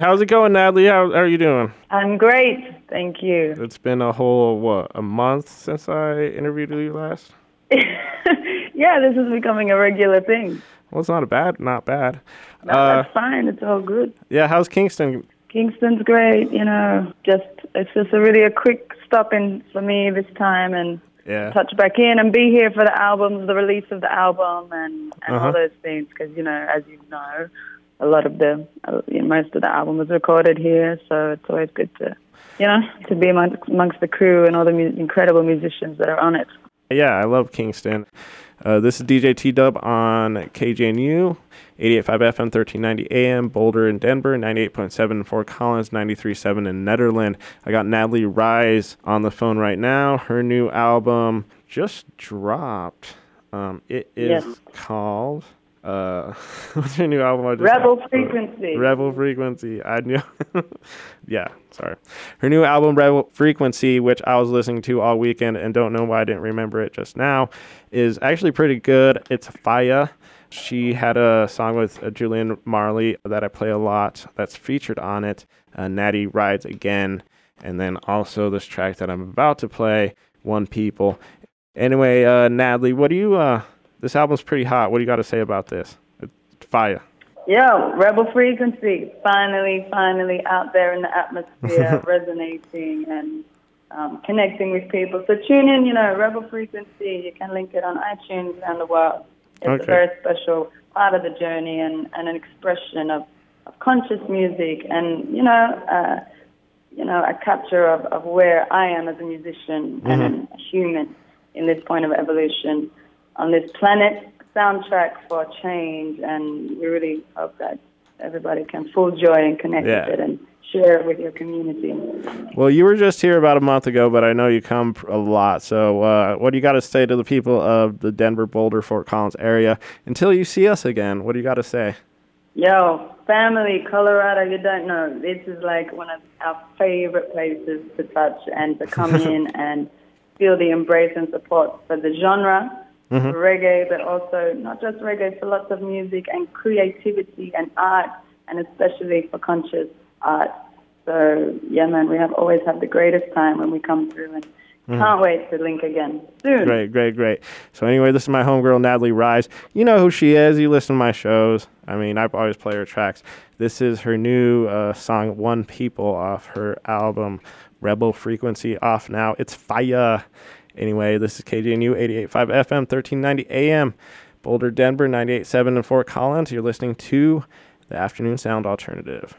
How's it going, Nattali? How, how are you doing? I'm great, thank you. It's been a whole, what, a month since I interviewed you last? yeah, this is becoming a regular thing. Well, it's not a bad, not bad. No, uh, that's fine. It's all good. Yeah, how's Kingston? Kingston's great. You know, just it's just a really a quick stop in for me this time, and yeah. touch back in and be here for the albums, the release of the album, and and Uh-huh. all those things. Because you know, as you know, a lot of the uh, most of the album was recorded here, so it's always good to you know to be amongst, amongst the crew and all the mu- incredible musicians that are on it. Yeah, I love Kingston. Uh, this is DJ T Dub on KGNU, 88.5 FM, 1390 AM, Boulder and Denver, 98.7 in Fort Collins, 93.7 in Nederland. I got Nattali Rize on the phone right now. Her new album just dropped. Um, it is Yes. called. Uh, what's her new album? I just Rebel Frequency. Rebel Frequency. I knew. yeah, sorry. Her new album, Rebel Frequency, which I was listening to all weekend and don't know why I didn't remember it just now, is actually pretty good. It's Faya. She had a song with uh, Julian Marley that I play a lot that's featured on it, uh, Natty Rides Again. And then also this track that I'm about to play, One People. Anyway, uh, Nattali, what do you, uh, this album's pretty hot. What do you got to say about this? It's Fire. Yeah, Rebel Frequency, finally, finally out there in the atmosphere, resonating and um, connecting with people. So tune in, you know, Rebel Frequency. You can link it on iTunes around the world. It's Okay. a very special part of the journey and, and an expression of, of conscious music and, you know, uh, you know, a capture of, of where I am as a musician and a human in this point of evolution on this planet soundtrack for change and we really hope that everybody can full joy and connect Yeah. with it and share it with your community. Well, you were just here about a month ago, but I know you come a lot. So, uh, what do you got to say to the people of the Denver, Boulder, Fort Collins area until you see us again? What do you got to say? Yo, family, Colorado, you don't know. This is like one of our favorite places to touch and to come in and feel the embrace and support for the genre, for reggae, but also not just reggae, for lots of music and creativity and art, and especially for conscious art. So, yeah, man, we have always had the greatest time when we come through and can't wait to link again soon. Great, great, great. So, anyway, this is my homegirl, Nattali Rize. You know who she is. You listen to my shows. I mean, I always play her tracks. This is her new uh, song, One People, off her album, Rebel Frequency, off now. It's fire. Anyway, this is KGNU 88.5 FM, 1390 AM, Boulder, Denver, 98.7 in Fort Collins. You're listening to the Afternoon Sound Alternative.